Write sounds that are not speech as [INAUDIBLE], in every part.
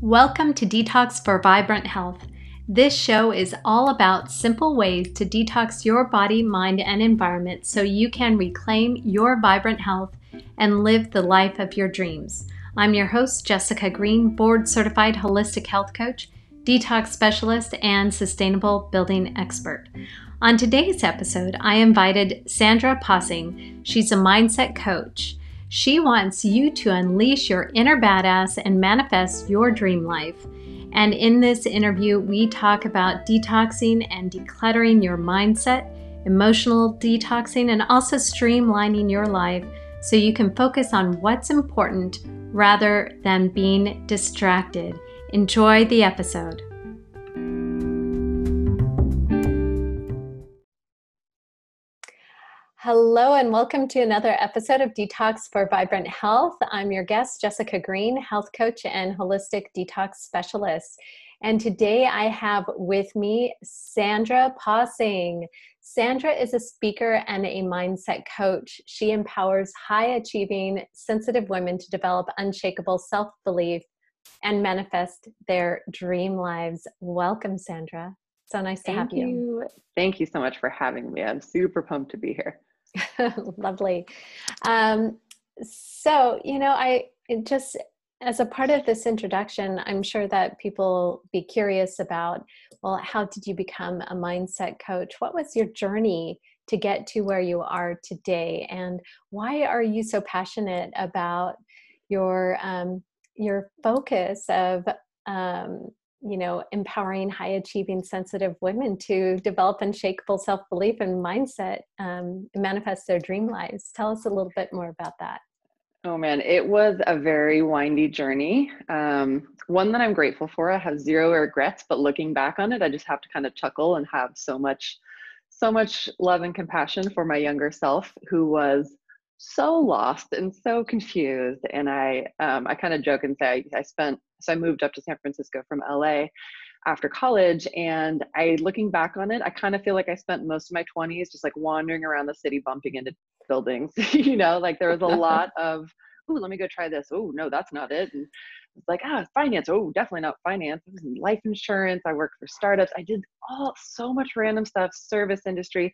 Welcome to Detox for Vibrant Health. This show is all about simple ways to detox your body, mind, and environment so you can reclaim your vibrant health and live the life of your dreams. I'm your host, Jessica Green, board certified holistic health coach, detox specialist, and sustainable building expert. On today's episode, I invited Sandra Possing. She's a mindset coach. She wants you to unleash your inner badass and manifest your dream life. And in this interview, we talk about detoxing and decluttering your mindset, emotional detoxing, and also streamlining your life so you can focus on what's important rather than being distracted. Enjoy the episode. Hello, and welcome to another episode of Detox for Vibrant Health. I'm your guest, Jessica Green, health coach and holistic detox specialist. And today I have with me Sandra Possing. Sandra is a speaker and a mindset coach. She empowers high achieving, sensitive women to develop unshakable self belief and manifest their dream lives. Welcome, Sandra. So nice Thank to have you. you. Thank you so much for having me. I'm super pumped to be here. [LAUGHS] Lovely. Um, so, you know, I just, as a part of this introduction, I'm sure that people be curious about, well, how did you become a mindset coach? What was your journey to get to where you are today? And why are you so passionate about your, um, your focus of um, you know empowering high achieving sensitive women to develop unshakable self-belief and mindset um, and manifest their dream lives. Tell us a little bit more about that. Oh man it was a very windy journey. Um, one that i'm grateful for i have zero regrets but looking back on it i just have to kind of chuckle and have so much so much love and compassion for my younger self who was so lost and so confused. And i um, i kind of joke and say I, I spent so I moved up to San Francisco from LA after college. And I, looking back on it, I kind of feel like I spent most of my 20s just like wandering around the city, bumping into buildings. [LAUGHS] you know, like there was a [LAUGHS] lot of, oh, let me go try this. Oh, no, that's not it. And it's like, ah, finance. Oh, definitely not finance. life insurance. I worked for startups. I did all so much random stuff, service industry.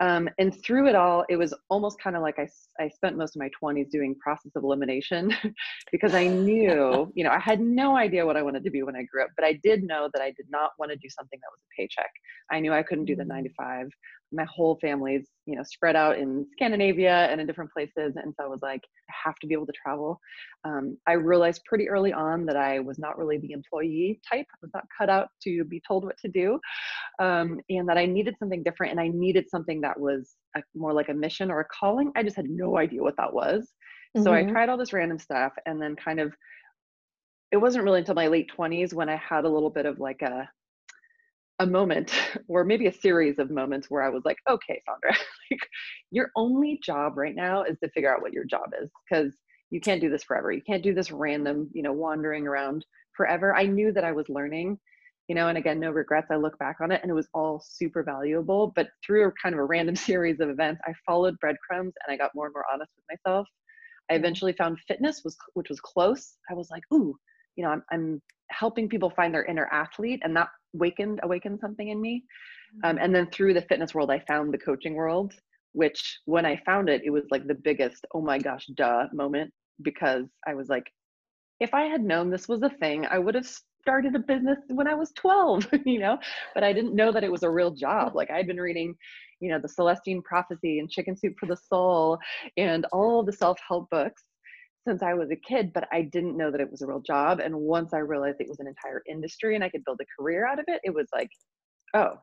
Um, and through it all, it was almost kind of like I, I spent most of my 20s doing process of elimination [LAUGHS] because I knew, [LAUGHS] you know, I had no idea what I wanted to be when I grew up, but I did know that I did not want to do something that was a paycheck. I knew I couldn't do the nine to mm. five. My whole family's, you know, spread out in Scandinavia and in different places. And so I was like, I have to be able to travel. Um, I realized pretty early on that I was not really the employee type. I was not cut out to be told what to do um, and that I needed something different and I needed something that was a, more like a mission or a calling. I just had no idea what that was. Mm-hmm. So I mm-hmm. tried all this random stuff and then kind of, it wasn't really until my late 20s when I had a little bit of like a, a moment [LAUGHS] or maybe a series of moments where I was like, okay, Sandra, [LAUGHS] like your only job right now is to figure out what your job is because you can't do this forever. You can't do this random, you know, wandering around forever. I knew that I was learning you know and again no regrets i look back on it and it was all super valuable but through a kind of a random [LAUGHS] series of events i followed breadcrumbs and i got more and more honest with myself i mm-hmm. eventually found fitness was which was close i was like ooh you know i'm, I'm helping people find their inner athlete and that awakened awakened something in me. Um, and then through the fitness world i found the coaching world which when i found it it was like the biggest oh my gosh duh moment because i was like if i had known this was a thing i would have started a business when I was 12, [LAUGHS] you know, but I didn't know that it was a real job. Like I'd been reading, you know, the Celestine Prophecy and Chicken Soup for the Soul and all the self help books since I was a kid, but I didn't know that it was a real job. And once I realized it was an entire industry and I could build a career out of it, it was like, oh,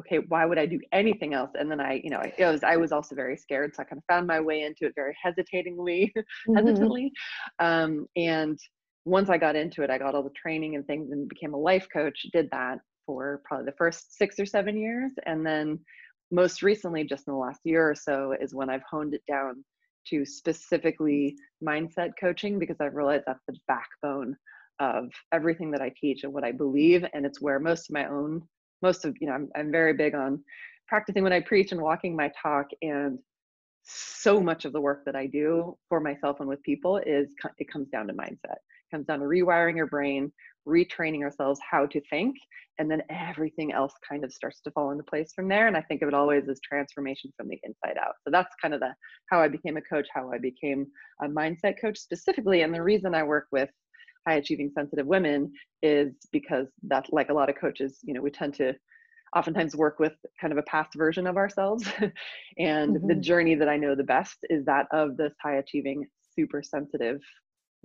okay, why would I do anything else? And then I, you know, I was, I was also very scared. So I kind of found my way into it very hesitatingly, [LAUGHS] mm-hmm. hesitantly. Um, and once I got into it, I got all the training and things and became a life coach, did that for probably the first six or seven years. And then most recently, just in the last year or so, is when I've honed it down to specifically mindset coaching because I've realized that's the backbone of everything that I teach and what I believe. And it's where most of my own, most of, you know, I'm, I'm very big on practicing what I preach and walking my talk. And so much of the work that I do for myself and with people is it comes down to mindset. It comes down to rewiring your brain, retraining ourselves how to think, and then everything else kind of starts to fall into place from there. And I think of it always as transformation from the inside out. So that's kind of the how I became a coach, how I became a mindset coach specifically. And the reason I work with high achieving sensitive women is because that's like a lot of coaches, you know, we tend to oftentimes work with kind of a past version of ourselves. [LAUGHS] and mm-hmm. the journey that I know the best is that of this high achieving, super sensitive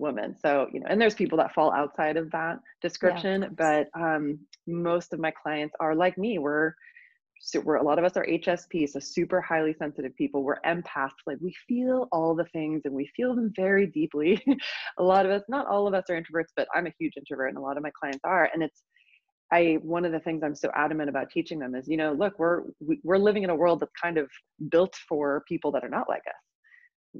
woman. So, you know, and there's people that fall outside of that description, yeah, but um, most of my clients are like me. We're so we're a lot of us are HSP, so super highly sensitive people. We're empaths, like we feel all the things and we feel them very deeply. [LAUGHS] a lot of us, not all of us are introverts, but I'm a huge introvert and a lot of my clients are. And it's I one of the things I'm so adamant about teaching them is, you know, look, we're we're living in a world that's kind of built for people that are not like us.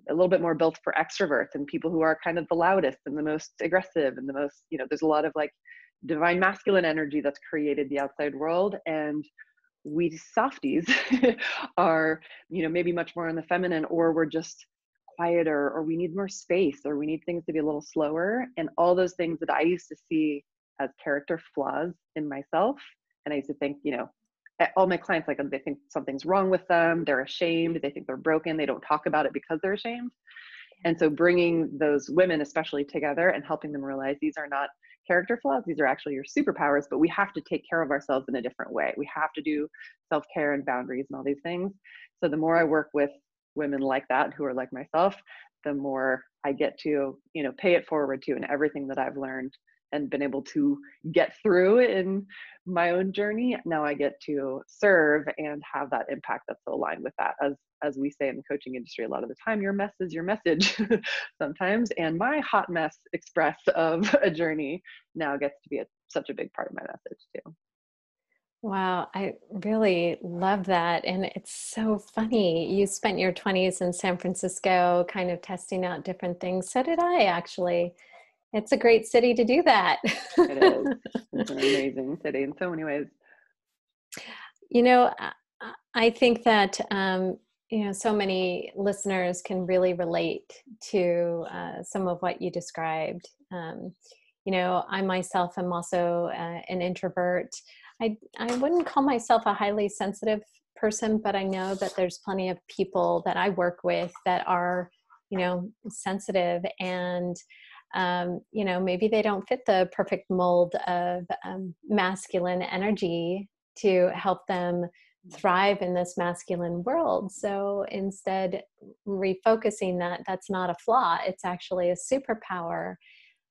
A little bit more built for extroverts and people who are kind of the loudest and the most aggressive and the most, you know, there's a lot of like divine masculine energy that's created the outside world and we softies [LAUGHS] are, you know, maybe much more on the feminine or we're just quieter or we need more space or we need things to be a little slower and all those things that I used to see as character flaws in myself. And I used to think, you know, Eh, all my clients like um, they think something's wrong with them, they're ashamed, they think they're broken, they don't talk about it because they're ashamed. And so bringing those women especially together and helping them realize these are not character flaws, these are actually your superpowers, but we have to take care of ourselves in a different way. We have to do self-care and boundaries and all these things. So the more I work with women like that who are like myself, the more I get to, you know, pay it forward to and everything that I've learned and been able to get through in my own journey now i get to serve and have that impact that's aligned with that as as we say in the coaching industry a lot of the time your mess is your message [LAUGHS] sometimes and my hot mess express of [LAUGHS] a journey now gets to be a, such a big part of my message too Wow, I really love that. And it's so funny. You spent your 20s in San Francisco kind of testing out different things. So did I actually it's a great city to do that. it is. [LAUGHS] It's an amazing city in so many ways. You know, I think that um, you know so many listeners can really relate to uh, some of what you described. Um, you know, I myself am also uh, an introvert. I I wouldn't call myself a highly sensitive person, but I know that there's plenty of people that I work with that are, you know, sensitive and um, you know maybe they don't fit the perfect mold of um, masculine energy to help them thrive in this masculine world. So instead refocusing that that's not a flaw it's actually a superpower.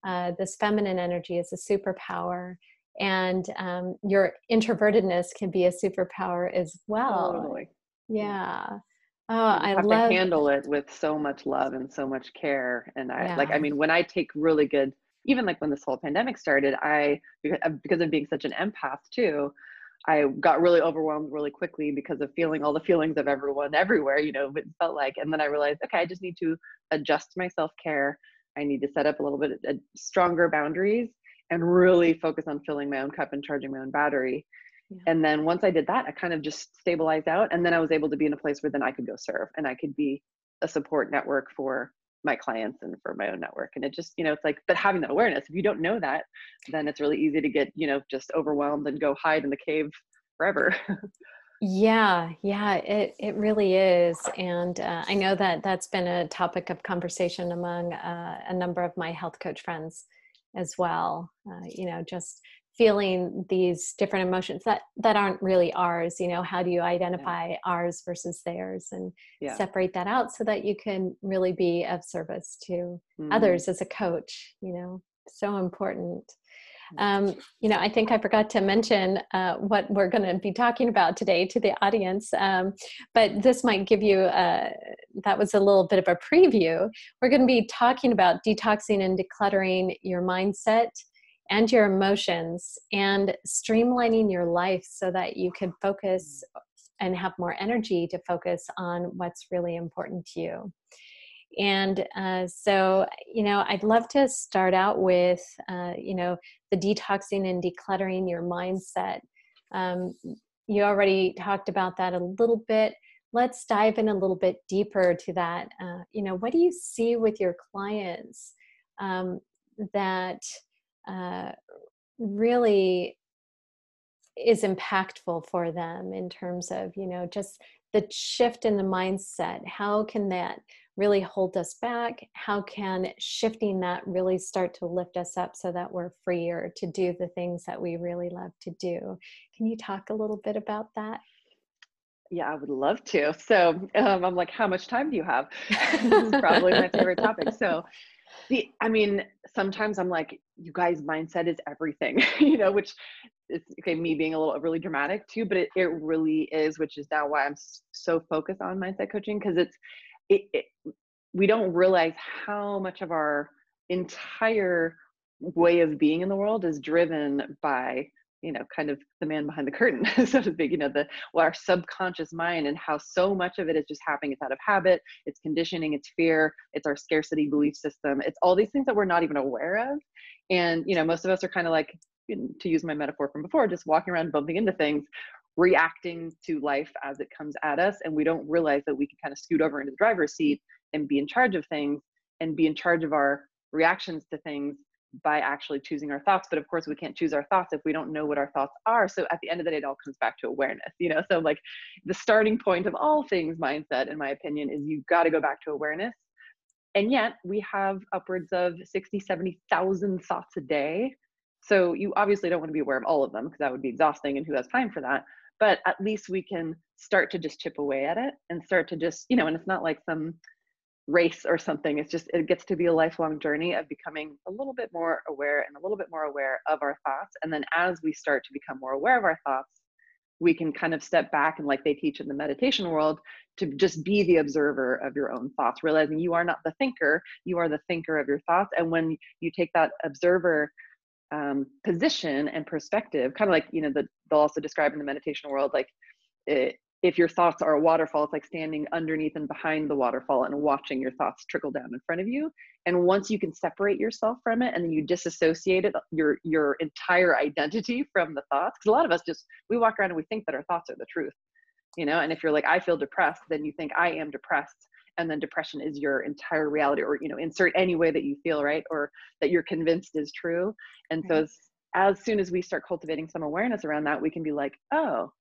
Uh, this feminine energy is a superpower and um, your introvertedness can be a superpower as well. Totally. yeah Oh, I have love to handle it with so much love and so much care. And I yeah. like, I mean, when I take really good, even like when this whole pandemic started, I uh, because of being such an empath too, I got really overwhelmed really quickly because of feeling all the feelings of everyone everywhere, you know, it felt like, and then I realized, okay, I just need to adjust my self care. I need to set up a little bit of stronger boundaries and really focus on filling my own cup and charging my own battery and then once I did that, I kind of just stabilized out. And then I was able to be in a place where then I could go serve and I could be a support network for my clients and for my own network. And it just, you know, it's like, but having that awareness, if you don't know that, then it's really easy to get, you know, just overwhelmed and go hide in the cave forever. [LAUGHS] yeah, yeah, it, it really is. And uh, I know that that's been a topic of conversation among uh, a number of my health coach friends as well. Uh, you know, just feeling these different emotions that that aren't really ours you know how do you identify yeah. ours versus theirs and yeah. separate that out so that you can really be of service to mm. others as a coach you know so important um, you know, I think I forgot to mention uh, what we're going to be talking about today to the audience, um, but this might give you, uh, that was a little bit of a preview. We're going to be talking about detoxing and decluttering your mindset, and your emotions and streamlining your life so that you can focus and have more energy to focus on what's really important to you. And uh, so, you know, I'd love to start out with, uh, you know, the detoxing and decluttering your mindset. Um, you already talked about that a little bit, let's dive in a little bit deeper to that. Uh, you know, what do you see with your clients um, that uh, really is impactful for them in terms of, you know, just the shift in the mindset? How can that really hold us back? How can shifting that really start to lift us up so that we're freer to do the things that we really love to do? Can you talk a little bit about that? Yeah, I would love to. So um, I'm like, how much time do you have? [LAUGHS] this is probably my favorite topic. So, I mean, sometimes I'm like, you guys, mindset is everything, [LAUGHS] you know, which is okay, me being a little really dramatic too, but it, it really is, which is now why I'm so focused on mindset coaching because it's, it, it, we don't realize how much of our entire way of being in the world is driven by you know kind of the man behind the curtain [LAUGHS] so to speak you know the well, our subconscious mind and how so much of it is just happening it's out of habit it's conditioning it's fear it's our scarcity belief system it's all these things that we're not even aware of and you know most of us are kind of like to use my metaphor from before just walking around bumping into things reacting to life as it comes at us and we don't realize that we can kind of scoot over into the driver's seat and be in charge of things and be in charge of our reactions to things by actually choosing our thoughts but of course we can't choose our thoughts if we don't know what our thoughts are. So at the end of the day it all comes back to awareness you know? So like the starting point of all things mindset in my opinion is you've got to go back to awareness. And yet we have upwards of 60 70,000 thoughts a day. So you obviously don't want to be aware of all of them because that would be exhausting and who has time for that. But at least we can start to just chip away at it and start to just you know and it's not like some race or something. It's just, it gets to be a lifelong journey of becoming a little bit more aware and a little bit more aware of our thoughts. And then as we start to become more aware of our thoughts, we can kind of step back and, like they teach in the meditation world, to just be the observer of your own thoughts, realizing you are not the thinker, you are the thinker of your thoughts. And when you take that observer um, position and perspective, kind of like, you know, the, they'll also describe in the meditation world, like it, if your thoughts are a waterfall, it's like standing underneath and behind the waterfall and watching your thoughts trickle down in front of you. And once you can separate yourself from it and then you disassociate it, your your entire identity from the thoughts, because a lot of us just we walk around and we think that our thoughts are the truth, you know. And if you're like, I feel depressed, then you think I am depressed, and then depression is your entire reality, or you know, insert any way that you feel right or that you're convinced is true. And so as, as soon as we start cultivating some awareness around that, we can be like, oh,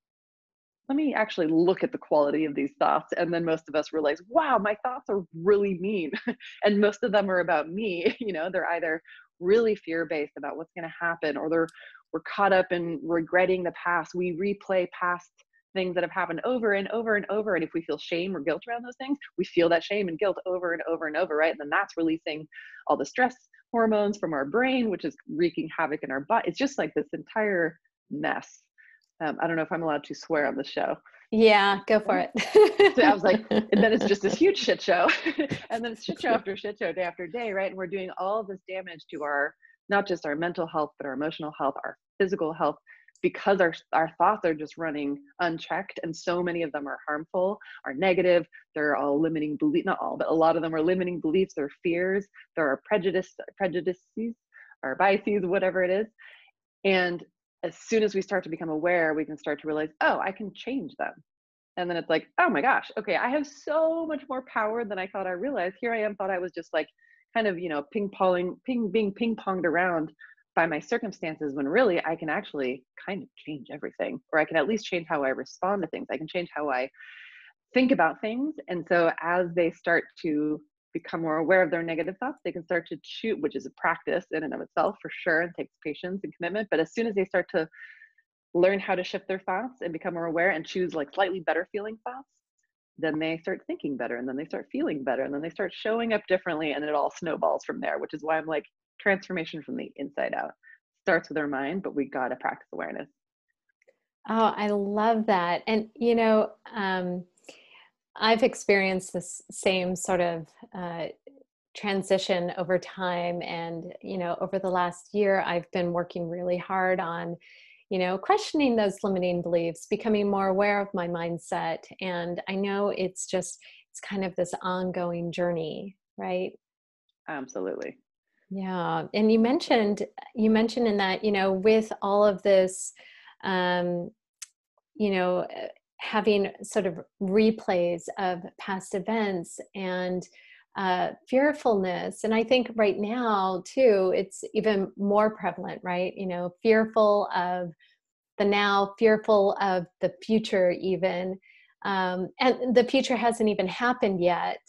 let me actually look at the quality of these thoughts and then most of us realize wow my thoughts are really mean. [LAUGHS] And most of them are about me [LAUGHS] you know they're either really fear based about what's going to happen or they're we're caught up in regretting the past. We replay past things that have happened over and over and over and if we feel shame or guilt around those things we feel that shame and guilt over and over and over right? And then that's releasing all the stress hormones from our brain which is wreaking havoc in our body it's just like this entire mess um, I don't know if I'm allowed to swear on the show. Yeah, go for it. so I was like, and [LAUGHS] then it's just this huge shit show. [LAUGHS] and then it's shit show after shit show, day after day, right? And we're doing all this damage to our, not just our mental health, but our emotional health, our physical health, because our, our thoughts are just running unchecked. And so many of them are harmful, are negative. They're all limiting belief, not all, but a lot of them are limiting beliefs, they're fears, there are prejudice, prejudices, or biases, whatever it is. And as soon as we start to become aware, we can start to realize, oh, I can change them. And then it's like, oh my gosh, okay, I have so much more power than I thought I realized. Here I am, thought I was just like kind of, you know, ping ponging, ping, being ping ponged around by my circumstances when really I can actually kind of change everything, or I can at least change how I respond to things. I can change how I think about things. And so as they start to become more aware of their negative thoughts, they can start to choose, which is a practice in and of itself for sure and takes patience and commitment. But as soon as they start to learn how to shift their thoughts and become more aware and choose like slightly better feeling thoughts, then they start thinking better and then they start feeling better and then they start showing up differently and it all snowballs from there, which is why I'm like transformation from the inside out starts with our mind, but we got to practice awareness. Oh, I love that. And, you know, um, I've experienced this same sort of uh, transition over time. And, you know, over the last year, I've been working really hard on, you know, questioning those limiting beliefs, becoming more aware of my mindset. And I know it's just, it's kind of this ongoing journey, right? Absolutely. Yeah. And you mentioned, you mentioned in that, you know, with all of this, um, you know, having sort of replays of past events and uh, fearfulness. And I think right now, too, it's even more prevalent, right? You know, fearful of the now, fearful of the future, even. Um, and the future hasn't even happened yet.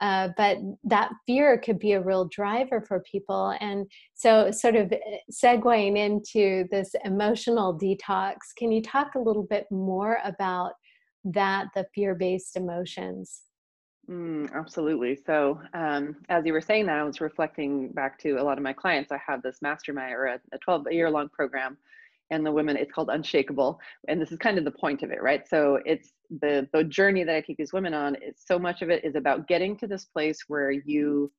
Uh, but that fear could be a real driver for people. And so, sort of eh, segueing into this emotional detox, can you talk a little bit more about that, the fear based emotions? Mm, absolutely. So, um, as you were saying that, I was reflecting back to a lot of my clients. I have this mastermind or a, a 12 year long program, and the women, it's called Unshakable. And this is kind of the point of it, right? So, it's the, the journey that I take these women on, is so much of it is about getting to this place where you,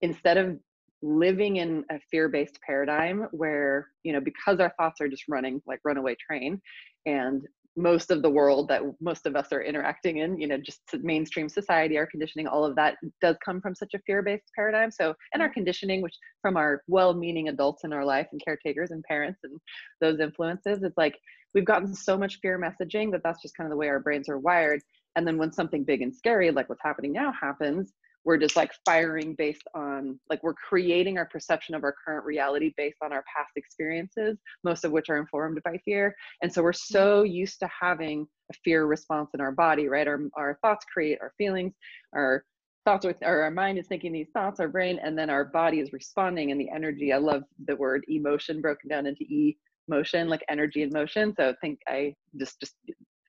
instead of living in a fear-based paradigm where you know because our thoughts are just running like runaway train and most of the world that most of us are interacting in you know just mainstream society our conditioning all of that does come from such a fear-based paradigm so and our mm-hmm. conditioning which from our well-meaning adults in our life and caretakers and parents and those influences it's like we've gotten so much fear messaging that that's just kind of the way our brains are wired and then when something big and scary like what's happening now happens we're just like firing based on like we're creating our perception of our current reality based on our past experiences most of which are informed by fear. And so we're mm-hmm. so used to having a fear response in our body right? Our, our thoughts create our feelings our thoughts with or our mind is thinking these thoughts our brain and then our body is responding and the energy i love the word emotion broken down into e motion like energy and motion. So i think i just just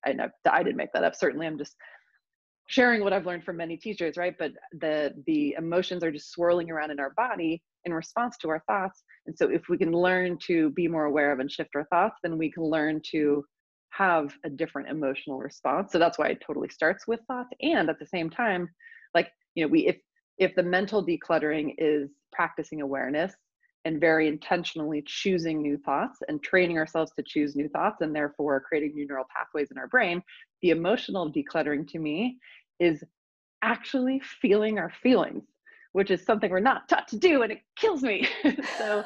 i know i didn't make that up. Certainly i'm just sharing what I've learned from many teachers, right? But the the emotions are just swirling around in our body in response to our thoughts. And so if we can learn to be more aware of and shift our thoughts, then we can learn to have a different emotional response. So that's why it totally starts with thoughts. And at the same time, like, you know, we if if the mental decluttering is practicing awareness and very intentionally choosing new thoughts and training ourselves to choose new thoughts and therefore creating new neural pathways in our brain, the emotional decluttering to me is actually feeling our feelings, which is something we're not taught to do and it kills me. [LAUGHS] so,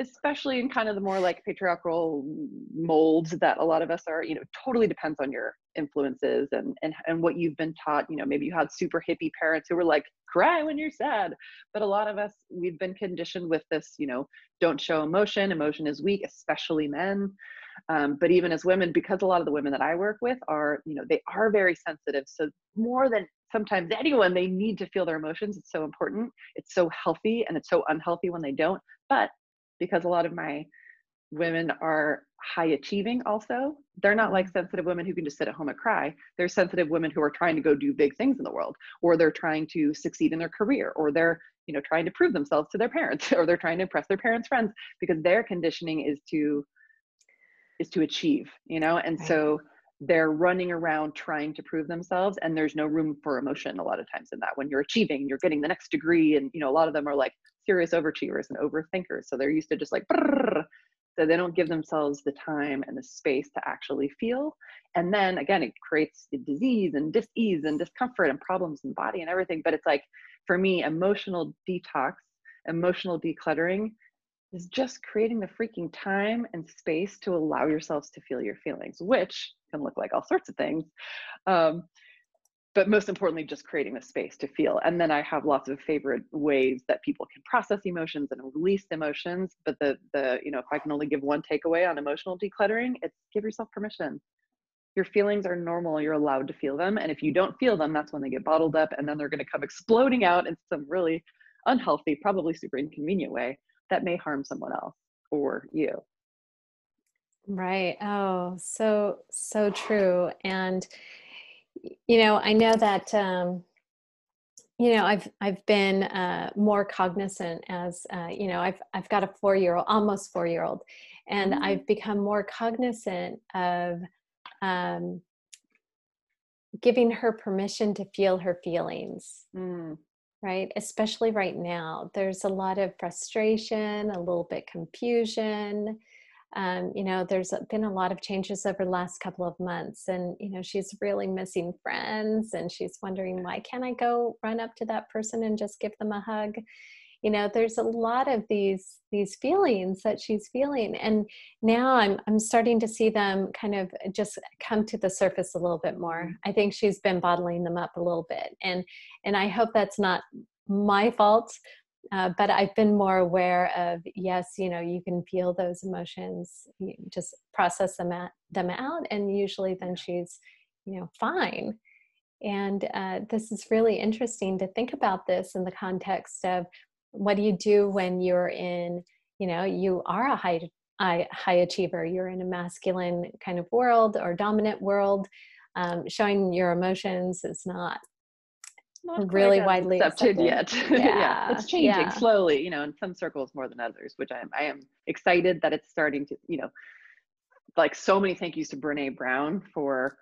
especially in kind of the more like patriarchal molds that a lot of us are, you know, totally depends on your influences and and and what you've been taught, you know, maybe you had super hippie parents who were like cry when you're sad, but a lot of us we've been conditioned with this, you know, don't show emotion, emotion is weak, especially men. Um, but even as women, because a lot of the women that I work with are, you know, they are very sensitive. So more than sometimes anyone, they need to feel their emotions. It's so important. It's so healthy and it's so unhealthy when they don't. But because a lot of my women are high achieving also they're not like mm-hmm. sensitive women who can just sit at home and cry they're sensitive women who are trying to go do big things in the world or they're trying to succeed in their career or they're you know trying to prove themselves to their parents [LAUGHS] or they're trying to impress their parents friends because their conditioning is to is to achieve you know? And so they're running around trying to prove themselves and there's no room for emotion a lot of times in that. When you're achieving you're getting the next degree and you know a lot of them are like serious overachievers and overthinkers so they're used to just like so they don't give themselves the time and the space to actually feel. And then again it creates disease and dis-ease and discomfort and problems in the body and everything but it's like for me emotional detox emotional decluttering is just creating the freaking time and space to allow yourselves to feel your feelings, which can look like all sorts of things. Um, but most importantly, just creating the space to feel. And then I have lots of favorite ways that people can process emotions and release emotions. But the the you know, if I can only give one takeaway on emotional decluttering, it's give yourself permission. Your feelings are normal. You're allowed to feel them. And if you don't feel them, that's when they get bottled up and then they're going to come exploding out in some really unhealthy, probably super inconvenient way that may harm someone else or you. Right. Oh, so, so true. And, you know, I know that, um, you know, I've, I've been uh, more cognizant as, uh, you know, I've, I've got a four year old, almost four year old, and mm. I've become more cognizant of, um, giving her permission to feel her feelings. Mm right? Especially right now, there's a lot of frustration, a little bit confusion. Um, you know, there's been a lot of changes over the last couple of months, and you know, she's really missing friends, and she's wondering why can't I go run up to that person and just give them a hug? You know there's a lot of these these feelings that she's feeling and now i'm i'm starting to see them kind of just come to the surface a little bit more mm-hmm. i think she's been bottling them up a little bit and and i hope that's not my fault uh, but I've been more aware of yes, you know, you can feel those emotions, just process them at, them out, and usually then she's, you know, fine. And uh, this is really interesting to think about this in the context of what do you do when you're in, you know, you are a high high achiever, you're in a masculine kind of world or dominant world. Um, showing your emotions is not not really widely accepted, accepted. yet. [LAUGHS] Yeah. yeah. it's changing yeah. slowly, you know, in some circles more than others, which I am. I am excited that it's starting to, you know, like so many thank yous to Brene Brown for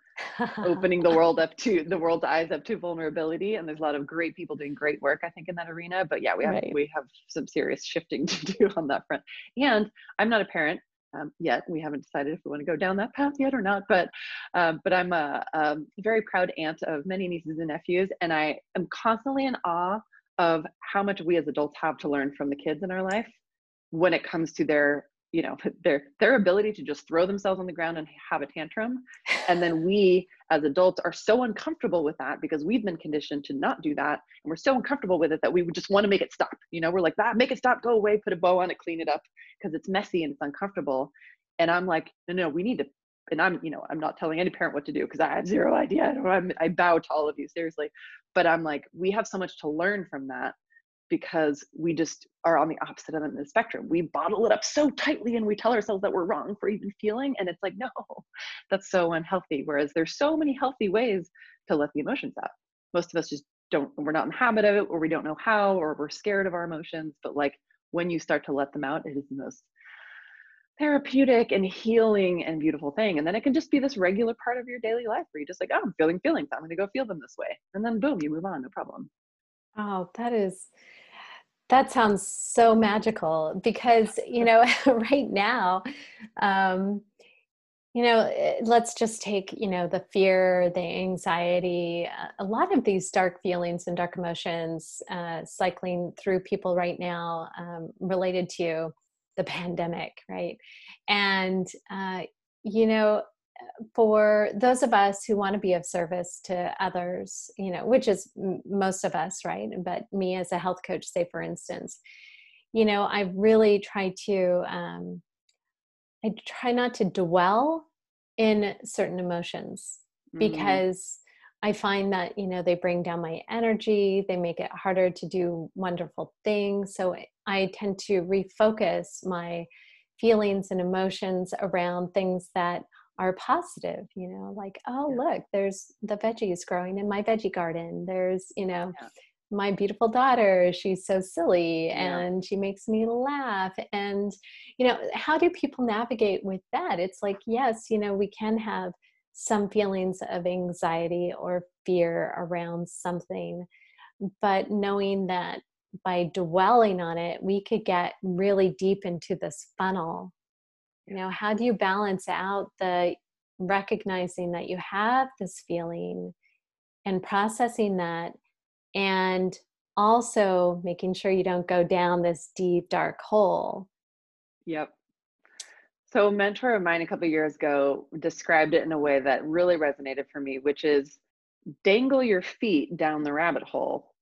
opening the [LAUGHS] world up to the world's eyes up to vulnerability. And there's a lot of great people doing great work, I think, in that arena. But yeah, we have right. we have some serious shifting [LAUGHS] to do on that front. And I'm not a parent, um, yet. We haven't decided if we want to go down that path yet or not. But um, but I'm a, a, very proud aunt of many nieces and nephews, and I am constantly in awe of how much we as adults have to learn from the kids in our life when it comes to their you know [LAUGHS] their their ability to just throw themselves on the ground and have a tantrum. [LAUGHS] And then we as adults are so uncomfortable with that because we've been conditioned to not do that. And we're so uncomfortable with it that we would just want to make it stop. You know we're like that ah, make it stop go away put a bow on it clean it up because it's messy and it's uncomfortable. And i'm like no no we need to and i'm you know i'm not telling any parent what to do because i have zero idea. I'm, i bow to all of you seriously. But i'm like we have so much to learn from that because we just are on the opposite end of the spectrum. We bottle it up so tightly and we tell ourselves that we're wrong for even feeling. And it's like, no, [LAUGHS] that's so unhealthy. Whereas there's so many healthy ways to let the emotions out. Most of us just don't, we're not in the habit of it, or we don't know how, or we're scared of our emotions. But like when you start to let them out, it is the most therapeutic and healing and beautiful thing. And then it can just be this regular part of your daily life where you're just like, oh, I'm feeling feelings. I'm going to go feel them this way. And then boom, you move on, no problem. Oh, that is that sounds so magical because you know [LAUGHS] right now um you know eh, let's just take you know the fear the anxiety a lot of these dark feelings and dark emotions uh, cycling through people right now um, related to the pandemic right? And uh, you know for those of us who want to be of service to others, you know, which is most of us, right? But me as a health coach, say for instance, you know, I really try to, um, I try not to dwell in certain emotions mm-hmm. because I find that, you know, they bring down my energy, they make it harder to do wonderful things. So I tend to refocus my feelings and emotions around things that are positive you know like oh yeah. look there's the veggies growing in my veggie garden there's you know yeah. my beautiful daughter she's so silly yeah. and she makes me laugh and you know how do people navigate with that it's like yes you know we can have some feelings of anxiety or fear around something but knowing that by dwelling on it we could get really deep into this funnel you know how do you balance out the recognizing that you have this feeling and processing that and also making sure you don't go down this deep dark hole? Yep. So a mentor of mine a couple years ago described it in a way that really resonated for me which is dangle your feet down the rabbit hole.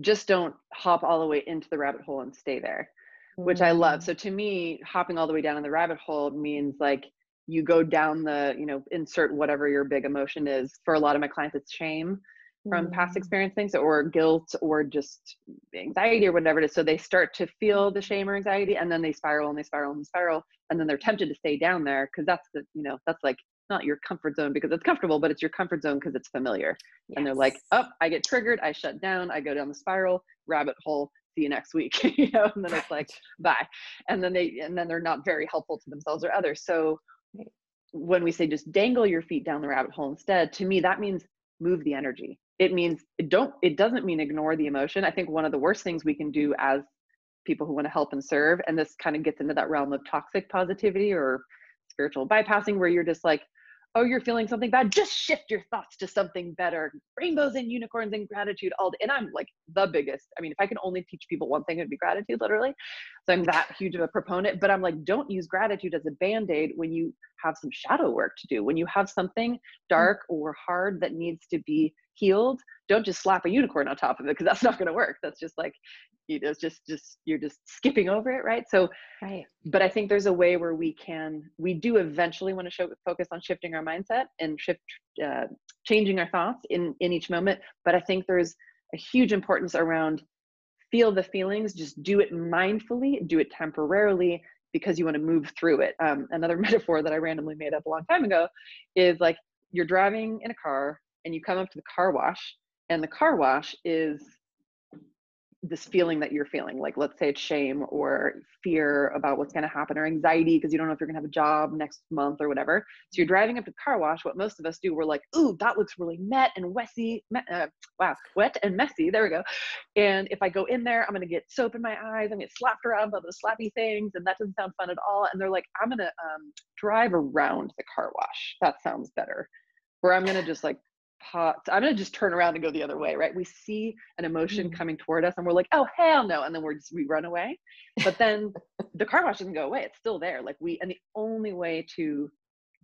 Just don't hop all the way into the rabbit hole and stay there which I love. Mm. So to me, hopping all the way down in the rabbit hole means like you go down the, you know, insert whatever your big emotion is. For a lot of my clients, it's shame from past mm. experience things or guilt or just anxiety or whatever it is. So they start to feel the shame or anxiety and then they spiral and they spiral and they spiral. And then they're tempted to stay down there because that's the, you know, that's like not your comfort zone because it's comfortable, but it's your comfort zone because it's familiar. Yes. And they're like, oh, I get triggered, I shut down, I go down the spiral, rabbit hole, see you next week [LAUGHS] you know and then it's like bye. And then they and then they're not very helpful to themselves or others. So when we say just dangle your feet down the rabbit hole instead to me that means move the energy. It means it don't it doesn't mean ignore the emotion. I think one of the worst things we can do as people who want to help and serve and this kind of gets into that realm of toxic positivity or spiritual bypassing where you're just like oh, you're feeling something bad, just shift your thoughts to something better. Rainbows and unicorns and gratitude all day. And I'm like the biggest. I mean, if I can only teach people one thing, it'd be gratitude, literally. So I'm that huge of a proponent. But I'm like, don't use gratitude as a band-aid when you have some shadow work to do. When you have something mm. dark or hard that needs to be healed, don't just slap a unicorn on top of it because that's not going to work. That's just like you know, just just you're just skipping over it, right? So, right. But I think there's a way where we can, we do eventually want to show, focus on shifting our mindset and shift, uh, changing our thoughts in in each moment. But I think there's a huge importance around feel the feelings, just do it mindfully, do it temporarily because you want to move through it. Um, another [LAUGHS] metaphor that I randomly made up a long time ago is like you're driving in a car and you come up to the car wash, and the car wash is this feeling that you're feeling like let's say it's shame or fear about what's going to happen or anxiety because you don't know if you're going to have a job next month or whatever. So you're driving up to the car wash. What most of us do we're like ooh that looks really wet and messy uh, wow wet and messy. There we go. And if i go in there i'm going to get soap in my eyes i'm going to get slapped around by those slappy things and that doesn't sound fun at all. And they're like i'm going to um, drive around the car wash. That sounds better. Where i'm going to just like pause. I'm going to just turn around and go the other way, right? We see an emotion mm-hmm. coming toward us and we're like, oh, hell no. And then we're just, we run away. But then the car wash doesn't go away. It's still there. Like we, and the only way to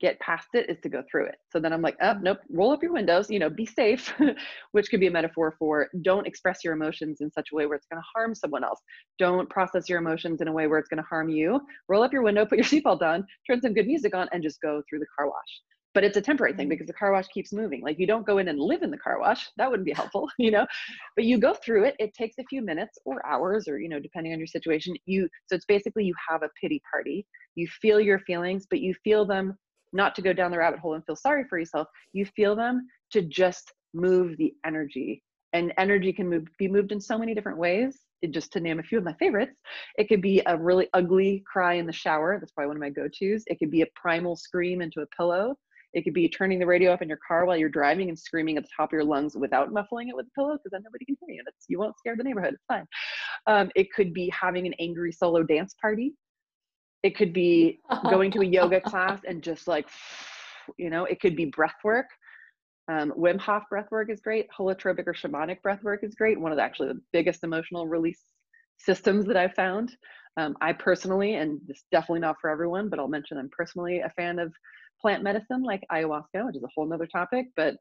get past it is to go through it. So then I'm like, oh, nope, roll up your windows, you know, be safe, [LAUGHS] which could be a metaphor for don't express your emotions in such a way where it's going to harm someone else. Don't process your emotions in a way where it's going to harm you. Roll up your window, put your [LAUGHS] seatbelt on, turn some good music on, and just go through the car wash but it's a temporary thing mm-hmm. because the car wash keeps moving. Like you don't go in and live in the car wash. That wouldn't be helpful [LAUGHS] you know? But you go through it. It takes a few minutes or hours or you know depending on your situation. You so it's basically you have a pity party. You feel your feelings but you feel them not to go down the rabbit hole and feel sorry for yourself. You feel them to just move the energy. And energy can move be moved in so many different ways. Just to name a few of my favorites, it could be a really ugly cry in the shower. That's probably one of my go-tos. It could be a primal scream into a pillow. It could be turning the radio up in your car while you're driving and screaming at the top of your lungs without muffling it with a pillow because then nobody can hear you. It's, you won't scare the neighborhood. It's fine. Um, it could be having an angry solo dance party. It could be [LAUGHS] going to a yoga class and just like, [LAUGHS] you know, it could be breath work. Um, Wim Hof breath work is great. Holotropic or shamanic breath work is great. One of the actually the biggest emotional release systems that I've found. Um, I personally, and this definitely not for everyone, but I'll mention I'm personally a fan of plant medicine like ayahuasca, which is a whole nother topic. But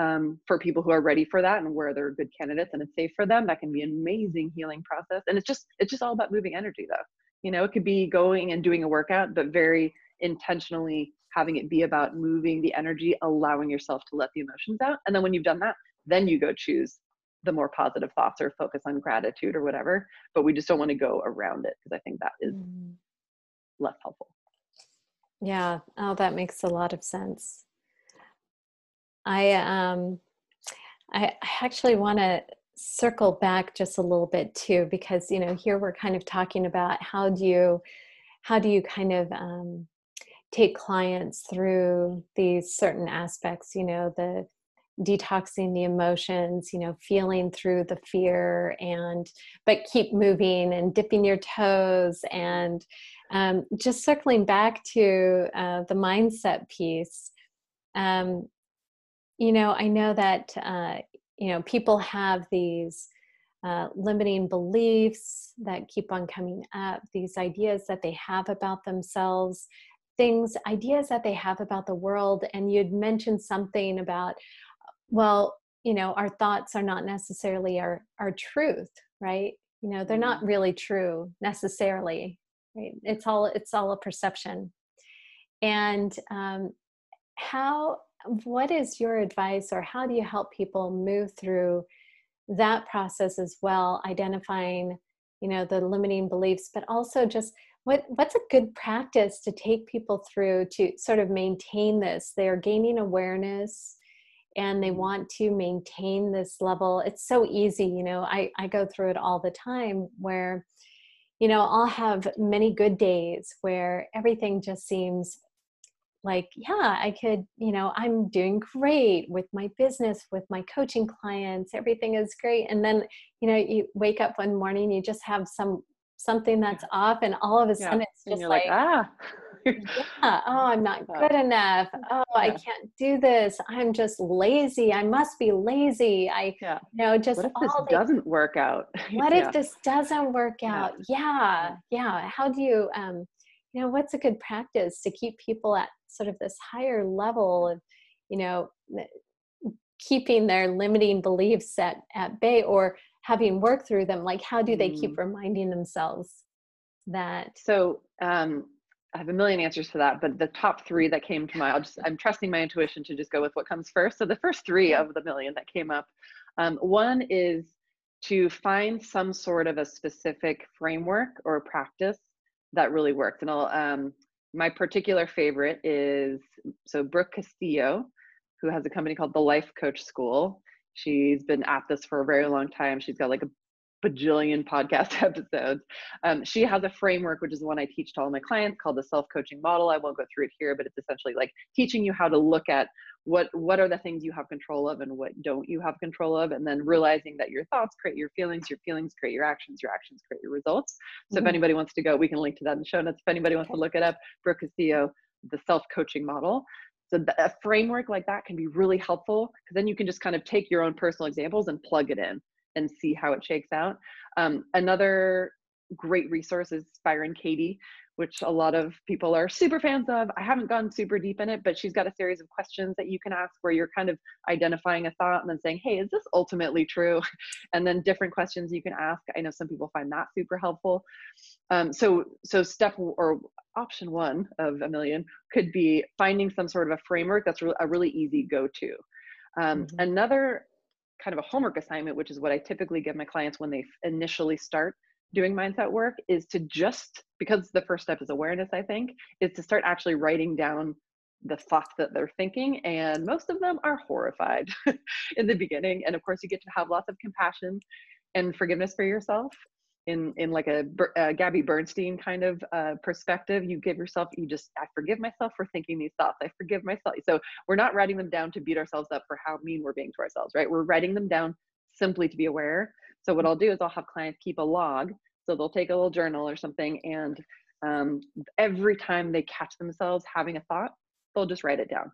um, for people who are ready for that and where they're good candidates and it's safe for them, that can be an amazing healing process. And it's just it's just all about moving energy though. You know, it could be going and doing a workout, but very intentionally having it be about moving the energy, allowing yourself to let the emotions out. And then when you've done that, then you go choose the more positive thoughts or focus on gratitude or whatever. But we just don't want to go around it because I think that is mm. less helpful. Yeah. Oh, that makes a lot of sense. I um I, I actually want to circle back just a little bit too because you know here we're kind of talking about how do you how do you kind of um, take clients through these certain aspects you know the detoxing the emotions you know feeling through the fear and but keep moving and dipping your toes and um, just circling back to uh, the mindset piece um, you know i know that uh, you know people have these uh, limiting beliefs that keep on coming up these ideas that they have about themselves things ideas that they have about the world and you'd mentioned something about well you know our thoughts are not necessarily our our truth right you know they're not mm-hmm. really true necessarily right? It's all it's all a perception. And um, how what is your advice or how do you help people move through that process as well identifying you know the limiting beliefs but also just what what's a good practice to take people through to sort of maintain this? They're gaining awareness and they mm-hmm. want to maintain this level. It's so easy you know i i go through it all the time where you know i'll have many good days where everything just seems like yeah i could you know i'm doing great with my business with my coaching clients everything is great. And then you know you wake up one morning you just have some something that's off and all of a sudden yeah. it's just like, like, ah yeah. Oh, I'm not good enough. Oh, yeah. I can't do this. I'm just lazy. I must be lazy. I, yeah. you know, just what if this doesn't work out? [LAUGHS] what yeah. if this doesn't work out? Yeah. yeah. How do you, um, you know, what's a good practice to keep people at sort of this higher level of, you know, keeping their limiting beliefs at, at bay or having worked through them? Like, how do they mm. keep reminding themselves that? So, um, I have a million answers to that, but the top three that came to mind, I'll just, I'm trusting my intuition to just go with what comes first. So the first three of the million that came up, um, one is to find some sort of a specific framework or practice that really works. And I'll, um, my particular favorite is, so Brooke Castillo, who has a company called the Life Coach School. She's been at this for a very long time. She's got like a bajillion podcast [LAUGHS] episodes. Um, she has a framework, which is the one I teach to all my clients called the self-coaching model. I won't go through it here, but it's essentially like teaching you how to look at what what are the things you have control of and what don't you have control of, and then realizing that your thoughts create your feelings, your feelings create your actions, your actions create your results. So mm-hmm. if anybody wants to go, we can link to that in the show notes. If anybody wants to look it up, Brooke Castillo, the self-coaching model. So a framework like that can be really helpful because then you can just kind of take your own personal examples and plug it in and see how it shakes out. Um, another great resource is Byron Katie, which a lot of people are super fans of. I haven't gone super deep in it, but she's got a series of questions that you can ask where you're kind of identifying a thought and then saying, hey, is this ultimately true? [LAUGHS] And then different questions you can ask. I know some people find that super helpful. Um, so, so step or option one of a million could be finding some sort of a framework that's a really easy go-to. Um, mm-hmm. Another kind of a homework assignment, which is what I typically give my clients when they initially start doing mindset work, is to just, because the first step is awareness, I think, is to start actually writing down the thoughts that they're thinking. And most of them are horrified [LAUGHS] in the beginning. And of course, you get to have lots of compassion and forgiveness for yourself in in like a, a Gabby Bernstein kind of uh, perspective. You give yourself, you just, I forgive myself for thinking these thoughts. I forgive myself. So we're not writing them down to beat ourselves up for how mean we're being to ourselves, right? We're writing them down simply to be aware. So what I'll do is I'll have clients keep a log. So they'll take a little journal or something, and um, every time they catch themselves having a thought, they'll just write it down,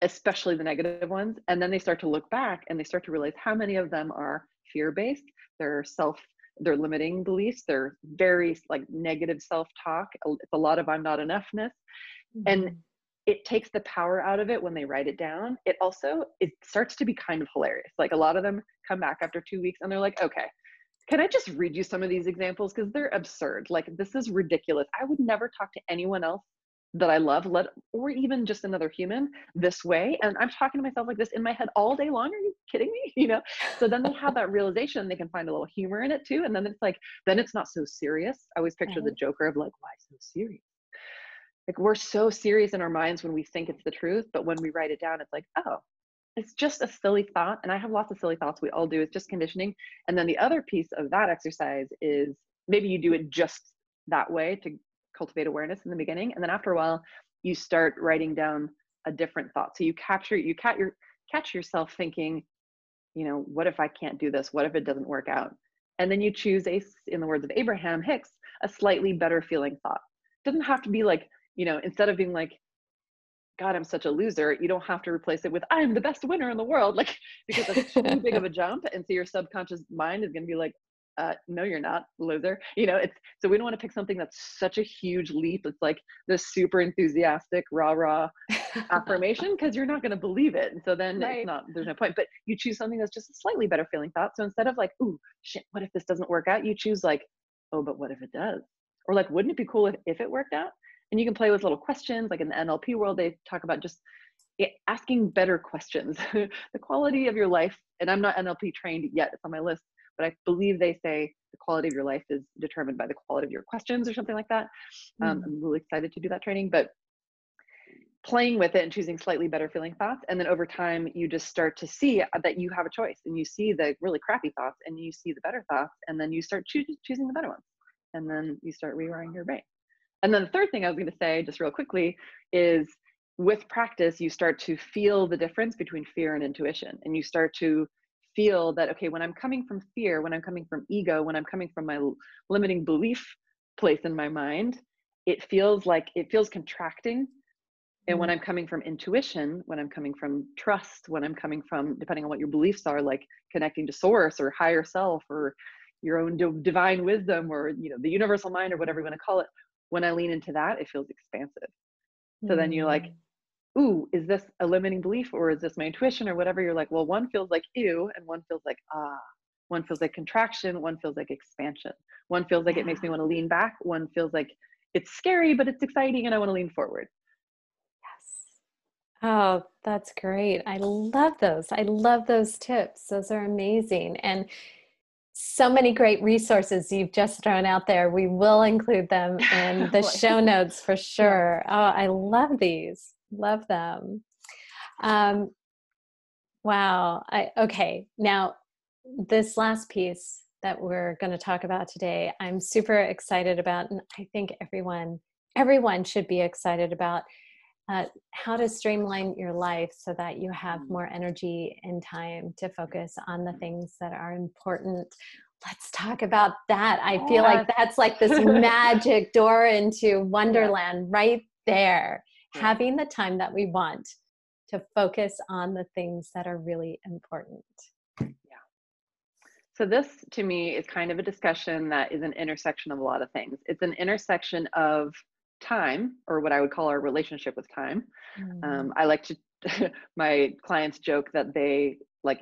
especially the negative ones. And then they start to look back and they start to realize how many of them are fear based, they're self their limiting beliefs they're very like negative self-talk it's a lot of i'm not enoughness mm-hmm. and it takes the power out of it when they write it down. It also it starts to be kind of hilarious. Like a lot of them come back after two weeks and they're like okay can i just read you some of these examples? Because they're absurd. Like this is ridiculous. I would never talk to anyone else that I love, let or even just another human this way. And I'm talking to myself like this in my head all day long. Are you kidding me? [LAUGHS] You know? So then they have that realization, they can find a little humor in it too. And then it's like, then it's not so serious. I always picture the mm-hmm. Joker of like, why so serious? Like we're so serious in our minds when we think it's the truth, but when we write it down, it's like, oh, it's just a silly thought. And I have lots of silly thoughts. We all do. It's just conditioning. And then the other piece of that exercise is maybe you do it just that way to cultivate awareness in the beginning and then after a while you start writing down a different thought. So you capture you catch your catch yourself thinking you know what if i can't do this? What if it doesn't work out? And then you choose a in the words of abraham hicks a slightly better feeling thought. It doesn't have to be like you know instead of being like god i'm such a loser you don't have to replace it with i'm the best winner in the world [LAUGHS] like because that's too big of a jump. And so your subconscious mind is going to be like uh, no, you're not, loser. You know, it's so we don't want to pick something that's such a huge leap. It's like this super enthusiastic, rah rah [LAUGHS] affirmation because you're not going to believe it. And so then right. it's not, there's no point. But you choose something that's just a slightly better feeling thought. So instead of like, ooh, shit, what if this doesn't work out? You choose like, oh, but what if it does? Or like, wouldn't it be cool if, if it worked out? And you can play with little questions. Like in the NLP world, they talk about just asking better questions. [LAUGHS] the quality of your life, and I'm not NLP trained yet, it's on my list but I believe they say the quality of your life is determined by the quality of your questions or something like that. Mm. Um, I'm really excited to do that training, but playing with it and choosing slightly better feeling thoughts. And then over time, you just start to see that you have a choice and you see the really crappy thoughts and you see the better thoughts. And then you start choo- choosing the better ones. And then you start rewiring your brain. And then the third thing I was going to say, just real quickly, is with practice, you start to feel the difference between fear and intuition. And you start to feel that okay when i'm coming from fear when i'm coming from ego when i'm coming from my limiting belief place in my mind it feels like it feels contracting and when mm. i'm coming from intuition when i'm coming from trust when i'm coming from depending on what your beliefs are like connecting to source or higher self or your own divine wisdom or you know the universal mind or whatever you want to call it when i lean into that it feels expansive so then you're like mm. Ooh is this a limiting belief or is this my intuition or whatever you're like well one feels like ew and one feels like ah one feels like contraction one feels like expansion one feels like yeah. it makes me want to lean back one feels like it's scary but it's exciting and i want to lean forward Yes. Oh, that's great. I love those. I love those tips. Those are amazing. And so many great resources you've just thrown out there. We will include them in [LAUGHS] the show notes for sure. Oh, I love these. Love them. Um, wow. I, okay. Now, this last piece that we're going to talk about today, I'm super excited about, and I think everyone everyone should be excited about uh, how to streamline your life so that you have mm. more energy and time to focus on the things that are important let's talk about that i feel like that's like this magic door into [LAUGHS] wonderland right there having the time that we want to focus on the things that are really important. Yeah. So this to me is kind of a discussion that is an intersection of a lot of things. It's an intersection of time or what i would call our relationship with time. Mm. um, i like to [LAUGHS] my clients joke that they like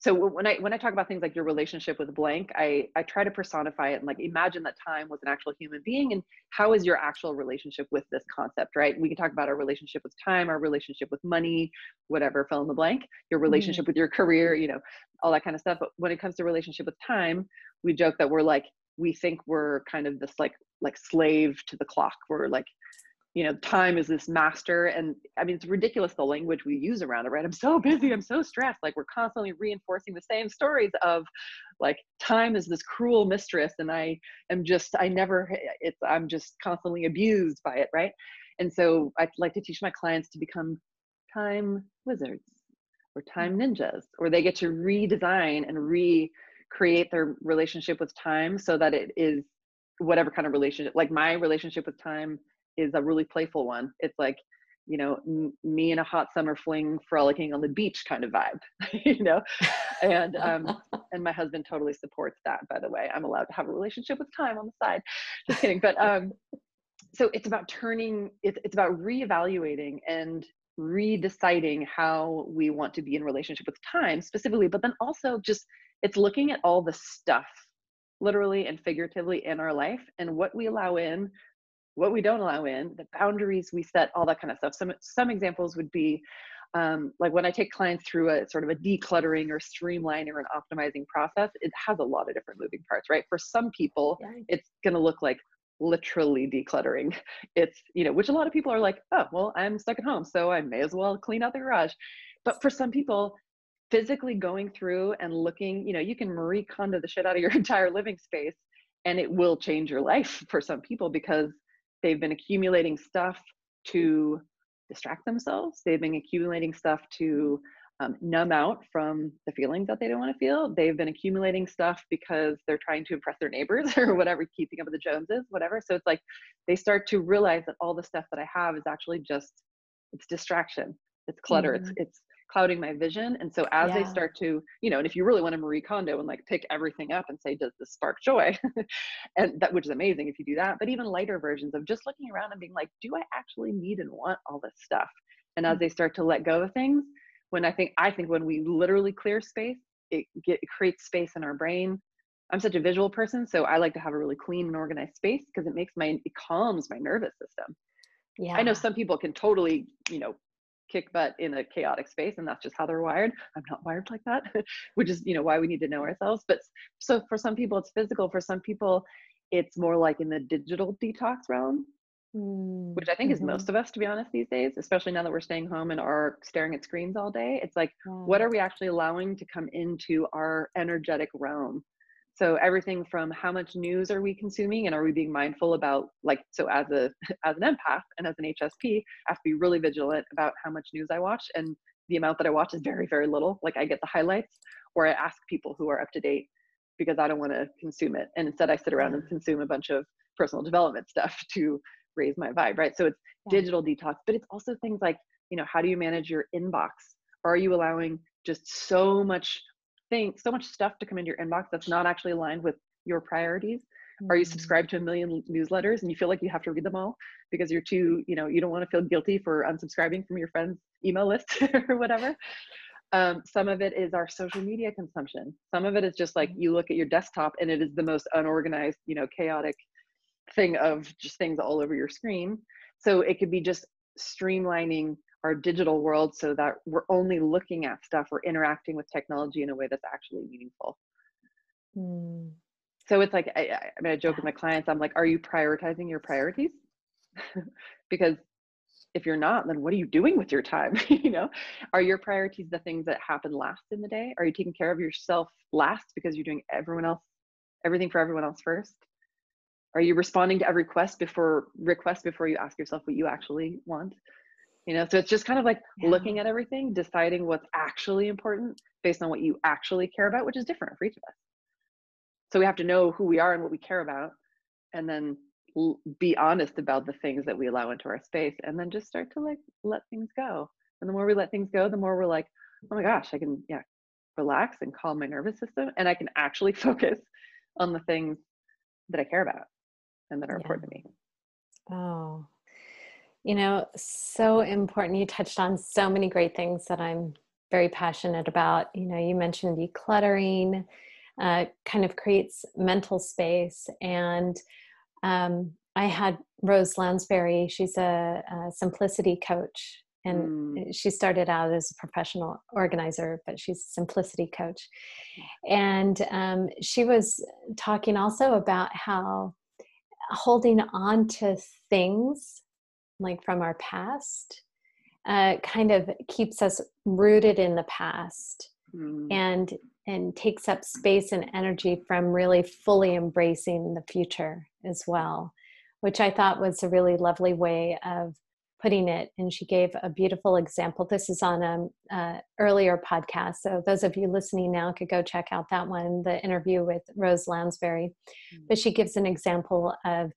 so when i when i talk about things like your relationship with blank i i try to personify it and like imagine that time was an actual human being and how is your actual relationship with this concept right? We can talk about our relationship with time our relationship with money whatever fill in the blank your relationship mm. with your career you know all that kind of stuff. But when it comes to relationship with time we joke that we're like we think we're kind of this like like slave to the clock. We're like you know time is this master and i mean it's ridiculous the language we use around it right? I'm so busy i'm so stressed. Like we're constantly reinforcing the same stories of like time is this cruel mistress and i am just i never it's i'm just constantly abused by it right? And so i like to teach my clients to become time wizards or time ninjas or they get to redesign and re create their relationship with time so that it is whatever kind of relationship like my relationship with time is a really playful one. It's like you know m- me and a hot summer fling frolicking on the beach kind of vibe [LAUGHS] you know? And um [LAUGHS] and my husband totally supports that by the way. I'm allowed to have a relationship with time on the side. Just kidding. But um so it's about turning it's, it's about reevaluating and redeciding how we want to be in relationship with time specifically but then also just it's looking at all the stuff literally and figuratively in our life and what we allow in what we don't allow in the boundaries we set all that kind of stuff. Some some examples would be um, like when i take clients through a sort of a decluttering or streamlining or an optimizing process it has a lot of different moving parts right? For some people yeah. it's going to look like literally decluttering. [LAUGHS] It's you know which a lot of people are like oh well i'm stuck at home so i may as well clean out the garage. But for some people physically going through and looking, you know, you can Marie Kondo the shit out of your [LAUGHS] entire living space and it will change your life [LAUGHS] for some people because they've been accumulating stuff to distract themselves. They've been accumulating stuff to um, numb out from the feelings that they don't want to feel. They've been accumulating stuff because they're trying to impress their neighbors [LAUGHS] or whatever, keeping up with the Joneses, whatever. So it's like they start to realize that all the stuff that I have is actually just it's distraction. It's clutter. Mm-hmm. It's it's clouding my vision. And so as yeah. they start to, you know, and if you really want to Marie Kondo and like pick everything up and say, does this spark joy? [LAUGHS] and that which is amazing if you do that. But even lighter versions of just looking around and being like, do I actually need and want all this stuff? And as mm. they start to let go of things, when I think I think when we literally clear space, it, get, it creates space in our brain. I'm such a visual person, so I like to have a really clean and organized space because it makes my it calms my nervous system. Yeah. I know some people can totally, you know, kick butt in a chaotic space and that's just how they're wired. I'm not wired like that [LAUGHS] which is you know why we need to know ourselves. But so for some people it's physical. For some people it's more like in the digital detox realm mm, which i think mm-hmm. is most of us to be honest these days especially now that we're staying home and are staring at screens all day. It's like what are we actually allowing to come into our energetic realm so everything from how much news are we consuming and are we being mindful about like so as a [LAUGHS] as an empath and as an hsp i have to be really vigilant about how much news i watch and the amount that i watch is very very little like i get the highlights or i ask people who are up to date because I don't want to consume it. And instead I sit around and consume a bunch of personal development stuff [LAUGHS] to raise my vibe, right? So it's yeah. digital detox, but it's also things like, you know, how do you manage your inbox? Are you allowing just so much thing, so much stuff to come into your inbox that's not actually aligned with your priorities? Are you mm-hmm. subscribed to a million newsletters and you feel like you have to read them all because you're too, you know, you don't want to feel guilty for unsubscribing from your friends' email list [LAUGHS] or whatever? Um, some of it is our social media consumption. Some of it is just like mm-hmm. you look at your desktop and it is the most unorganized, you know, chaotic thing of just things all over your screen. So it could be just streamlining our digital world so that we're only looking at stuff or interacting with technology in a way that's actually meaningful. Mm. So it's like, I, I mean, I joke with my clients, I'm like, are you prioritizing your priorities? [LAUGHS] because if you're not, then what are you doing with your time? [LAUGHS] you know, are your priorities the things that happen last in the day? Are you taking care of yourself last because you're doing everyone else, everything for everyone else first? Are you responding to every request before request before you ask yourself what you actually want? You know, so it's just kind of like yeah. looking at everything, deciding what's actually important based on what you actually care about, which is different for each of us. So we have to know who we are and what we care about, and then be honest about the things that we allow into our space, and then just start to like let things go. And the more we let things go, the more we're like, oh my gosh, I can yeah relax and calm my nervous system, and I can actually [LAUGHS] focus on the things that I care about and that are yeah. important to me. Oh, you know, so important. You touched on so many great things that I'm very passionate about. You know, you mentioned decluttering, uh, kind of creates mental space. And um, I had Rose Lounsbury, she's a, a simplicity coach. And mm. she started out as a professional organizer, but she's a simplicity coach. And um, she was talking also about how holding on to things like from our past uh, kind of keeps us rooted in the past mm. and and takes up space and energy from really fully embracing the future as well which i thought was a really lovely way of putting it and she gave a beautiful example this is on a, a, earlier podcast so those of you listening now could go check out that one the interview with rose lounsbury mm-hmm. but she gives an example of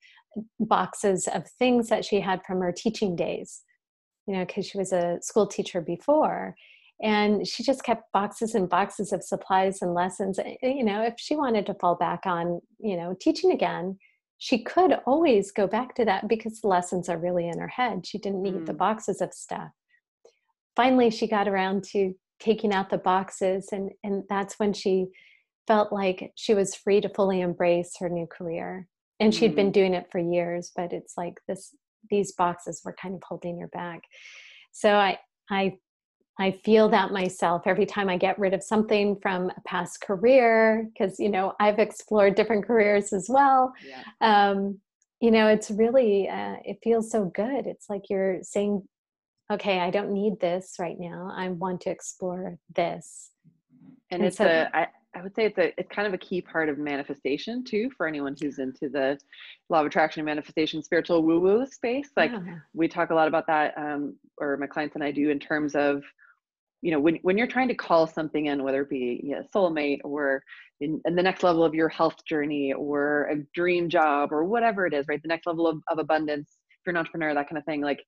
boxes of things that she had from her teaching days you know because she was a school teacher before and she just kept boxes and boxes of supplies and lessons you know if she wanted to fall back on you know teaching again she could always go back to that because the lessons are really in her head. She didn't need mm. the boxes of stuff. Finally, she got around to taking out the boxes, and, and that's when she felt like she was free to fully embrace her new career. And she'd been doing it for years, but it's like this these boxes were kind of holding her back. So I I I feel that myself every time I get rid of something from a past career, because, you know, I've explored different careers as well. Yeah. Um, you know, it's really, uh, it feels so good. It's like you're saying, okay, I don't need this right now. I want to explore this. And, and it's so, a, I, I would say it's a, it's kind of a key part of manifestation too, for anyone who's into the law of attraction and manifestation, spiritual woo woo space. Like yeah. we talk a lot about that, um, or my clients and I do in terms of you know when, when you're trying to call something in whether it be you know, soulmate or in, in, the next level of your health journey or a dream job or whatever it is right the next level of, of abundance if you're an entrepreneur that kind of thing like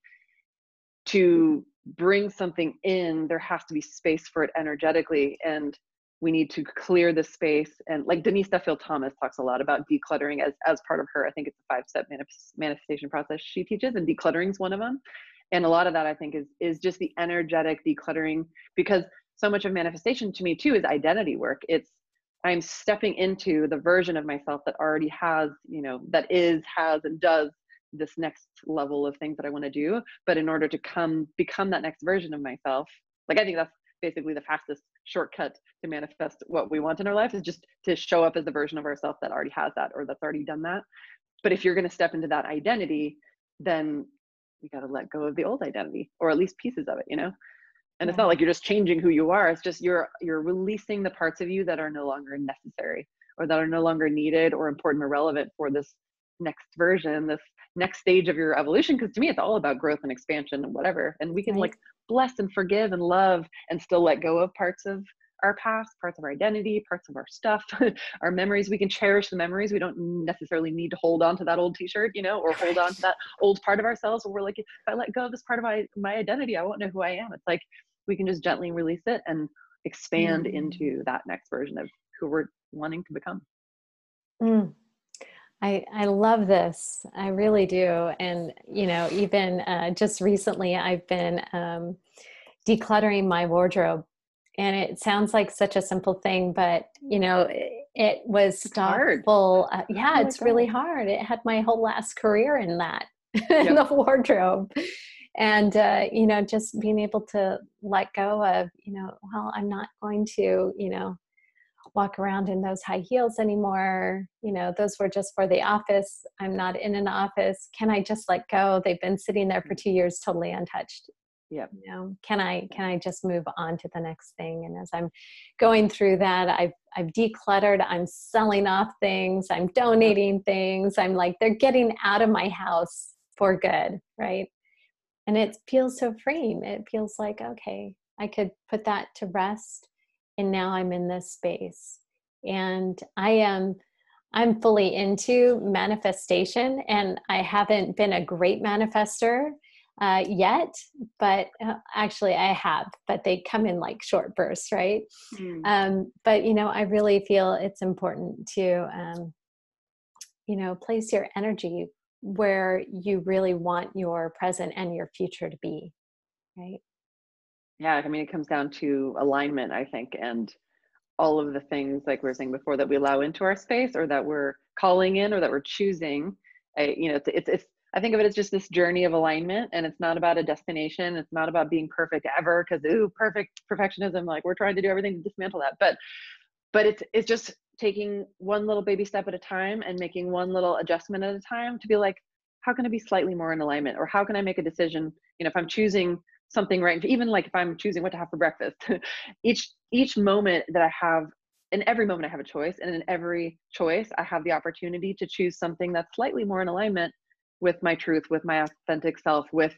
to bring something in there has to be space for it energetically and we need to clear the space and like denise duffield thomas talks a lot about decluttering as as part of her i think it's a five step manifestation process she teaches and decluttering is one of them. And a lot of that i think is is just the energetic decluttering because so much of manifestation to me too is identity work. It's i'm stepping into the version of myself that already has you know that is has and does this next level of things that i want to do. But in order to come become that next version of myself like i think that's basically the fastest shortcut to manifest what we want in our life is just to show up as the version of ourselves that already has that or that's already done that but if you're going to step into that identity then you got to let go of the old identity or at least pieces of it you know and yeah. it's not like you're just changing who you are it's just you're you're releasing the parts of you that are no longer necessary or that are no longer needed or important or relevant for this next version this next stage of your evolution because to me it's all about growth and expansion and whatever and we can right. like bless and forgive and love and still let go of parts of our past, parts of our identity, parts of our stuff, [LAUGHS] our memories. We can cherish the memories. We don't necessarily need to hold on to that old t-shirt, you know, or hold on to that [LAUGHS] old part of ourselves where we're like, if I let go of this part of my, my identity, I won't know who I am. It's like we can just gently release it and expand mm. into that next version of who we're wanting to become. Mm. I, I love this. I really do. And, you know, even uh, just recently, I've been um, decluttering my wardrobe. And it sounds like such a simple thing, but, you know, it, it was stocked full. Uh, yeah, oh it's really hard. It had my whole last career in that, [LAUGHS] yep. in the wardrobe. And, uh, you know, just being able to let go of, you know, well, I'm not going to, you know, walk around in those high heels anymore. You know, those were just for the office. I'm not in an office. Can I just let go? They've been sitting there for mm. two years totally untouched. Yep. You know, can I can I just move on to the next thing? And as I'm going through that, I've I've decluttered, I'm selling off things, I'm donating things, I'm like, they're getting out of my house for good, right? And it feels so freeing. It feels like, okay, I could put that to rest and now i'm in this space. And i am i'm fully into manifestation and i haven't been a great manifester uh, yet but uh, actually i have but they come in like short bursts right? Mm. um, but you know i really feel it's important to um, you know place your energy where you really want your present and your future to be right yeah, I mean, it comes down to alignment, I think, and all of the things like we were saying before that we allow into our space or that we're calling in or that we're choosing. I, you know, it's, it's, it's I think of it as just this journey of alignment, and it's not about a destination. It's not about being perfect ever, because ooh, perfect perfectionism. Like we're trying to do everything to dismantle that, but but it's it's just taking one little baby step at a time and making one little adjustment at a time to be like, how can I be slightly more in alignment, or how can I make a decision? You know, if I'm choosing something right even like if i'm choosing what to have for breakfast [LAUGHS] each each moment that i have in every moment i have a choice and in every choice i have the opportunity to choose something that's slightly more in alignment with my truth with my authentic self with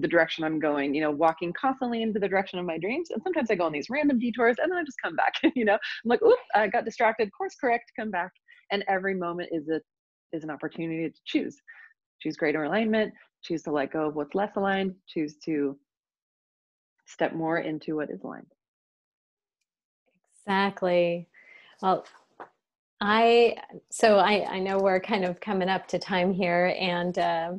the direction i'm going you know walking constantly into the direction of my dreams. And sometimes i go on these random detours and then i just come back [LAUGHS] you know? I'm like oops i got distracted course correct come back. And every moment is a is an opportunity to choose. Choose greater alignment choose to let go of what's less aligned choose to step more into what is aligned. Exactly. Well, I so I I know we're kind of coming up to time here, and uh,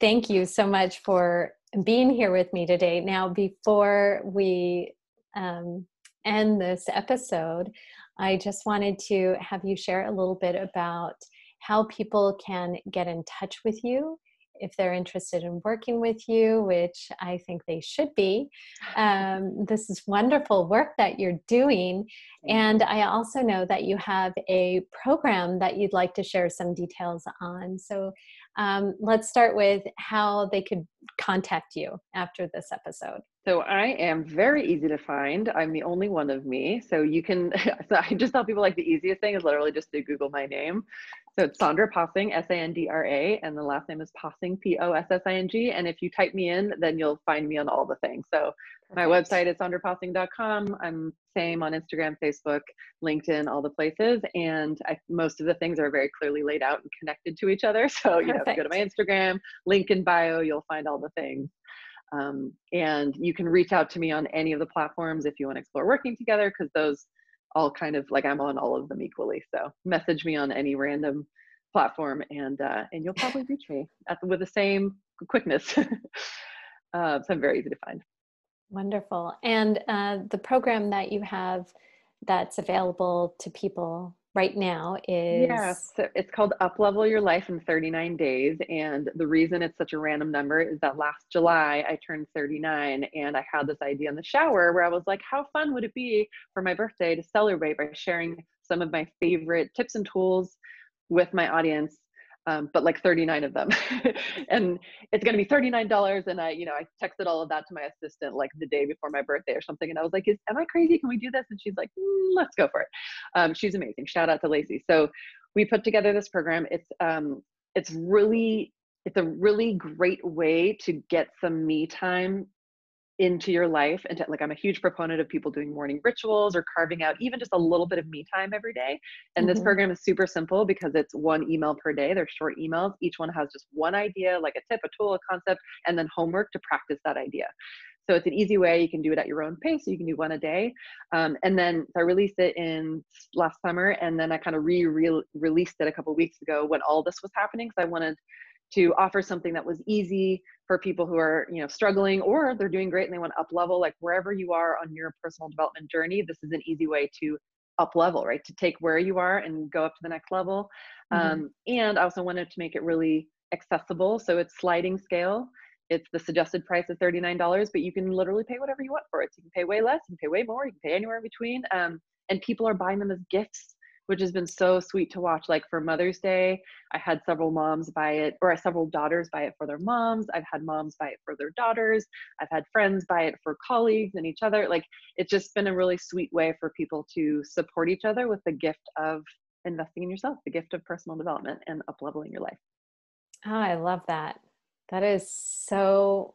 thank you so much for being here with me today. Now, before we um, end this episode, I just wanted to have you share a little bit about how people can get in touch with you if they're interested in working with you, which I think they should be. Um, this is wonderful work that you're doing. And I also know that you have a program that you'd like to share some details on. So um, let's start with how they could contact you after this episode. So I am very easy to find. I'm the only one of me. So you can, [LAUGHS] so I just tell people like the easiest thing is literally just to Google my name. So it's Sandra Possing, S A N D R A, and the last name is Possing, P O S S I N G. And if you type me in, then you'll find me on all the things. So my website is sandrapossing.com. I'm same on Instagram, Facebook, LinkedIn, all the places. And I, most of the things are very clearly laid out and connected to each other. [LAUGHS] So, you know, if you go to my Instagram, link in bio, you'll find all the things. Um, and you can reach out to me on any of the platforms if you want to explore working together, because those all kind of like I'm on all of them equally. So message me on any random platform and uh, and you'll probably [LAUGHS] reach me at the, with the same quickness. [LAUGHS] uh, so I'm very easy to find. Wonderful. And uh, the program that you have that's available to people right now is yeah so it's called up level your life in 39 days and the reason it's such a random number is that last july i turned 39 and i had this idea in the shower where i was like how fun would it be for my birthday to celebrate by sharing some of my favorite tips and tools with my audience um, but like 39 of them. [LAUGHS] And it's going to be $39 and i you know i texted all of that to my assistant like the day before my birthday or something and i was like is, am i crazy? Can we do this? And she's like mm, let's go for it. Um, she's amazing. Shout out to lacey. So we put together this program. It's um, it's really it's a really great way to get some me time into your life and to, like i'm a huge proponent of people doing morning rituals or carving out even just a little bit of me time every day and mm-hmm. this program is super simple because it's one email per day they're short emails each one has just one idea like a tip a tool a concept and then homework to practice that idea so it's an easy way you can do it at your own pace so you can do one a day um, and then so i released it in last summer and then i kind of re-released it a couple weeks ago when all this was happening because i wanted to offer something that was easy for people who are you know struggling or they're doing great and they want to up level like wherever you are on your personal development journey this is an easy way to up level right? To take where you are and go up to the next level. Mm-hmm. um, and i also wanted to make it really accessible. So it's sliding scale. It's the suggested price of $39 but you can literally pay whatever you want for it. So you can pay way less you can pay way more you can pay anywhere in between. Um, and people are buying them as gifts which has been so sweet to watch. Like for Mother's Day, I had several moms buy it, or several daughters buy it for their moms. I've had moms buy it for their daughters. I've had friends buy it for colleagues and each other. Like it's just been a really sweet way for people to support each other with the gift of investing in yourself, the gift of personal development and upleveling your life. Oh, I love that. That is so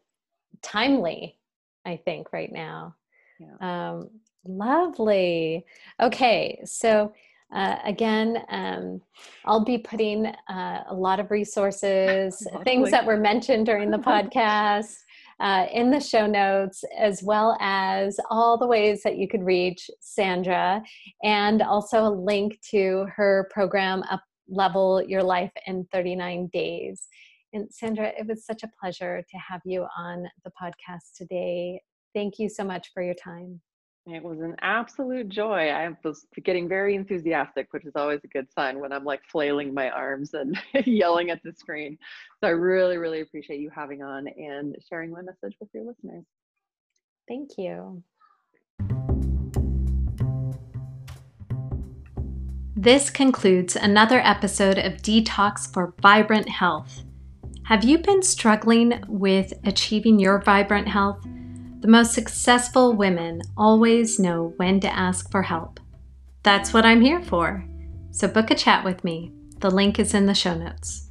timely, I think, right now. Yeah. Um, lovely. Okay, so uh, again, um, I'll be putting uh, a lot of resources, [LAUGHS] things that were mentioned during the podcast, uh, in the show notes, as well as all the ways that you could reach Sandra, and also a link to her program, Up Level Your Life in 39 Days. And Sandra, it was such a pleasure to have you on the podcast today. Thank you so much for your time. It was an absolute joy. I was getting very enthusiastic, which is always a good sign when I'm like flailing my arms and [LAUGHS] yelling at the screen. So I really, really appreciate you having on and sharing my message with your listeners. Thank you. This concludes another episode of Detox for Vibrant Health. Have you been struggling with achieving your vibrant health? The most successful women always know when to ask for help. That's what I'm here for. So book a chat with me. The link is in the show notes.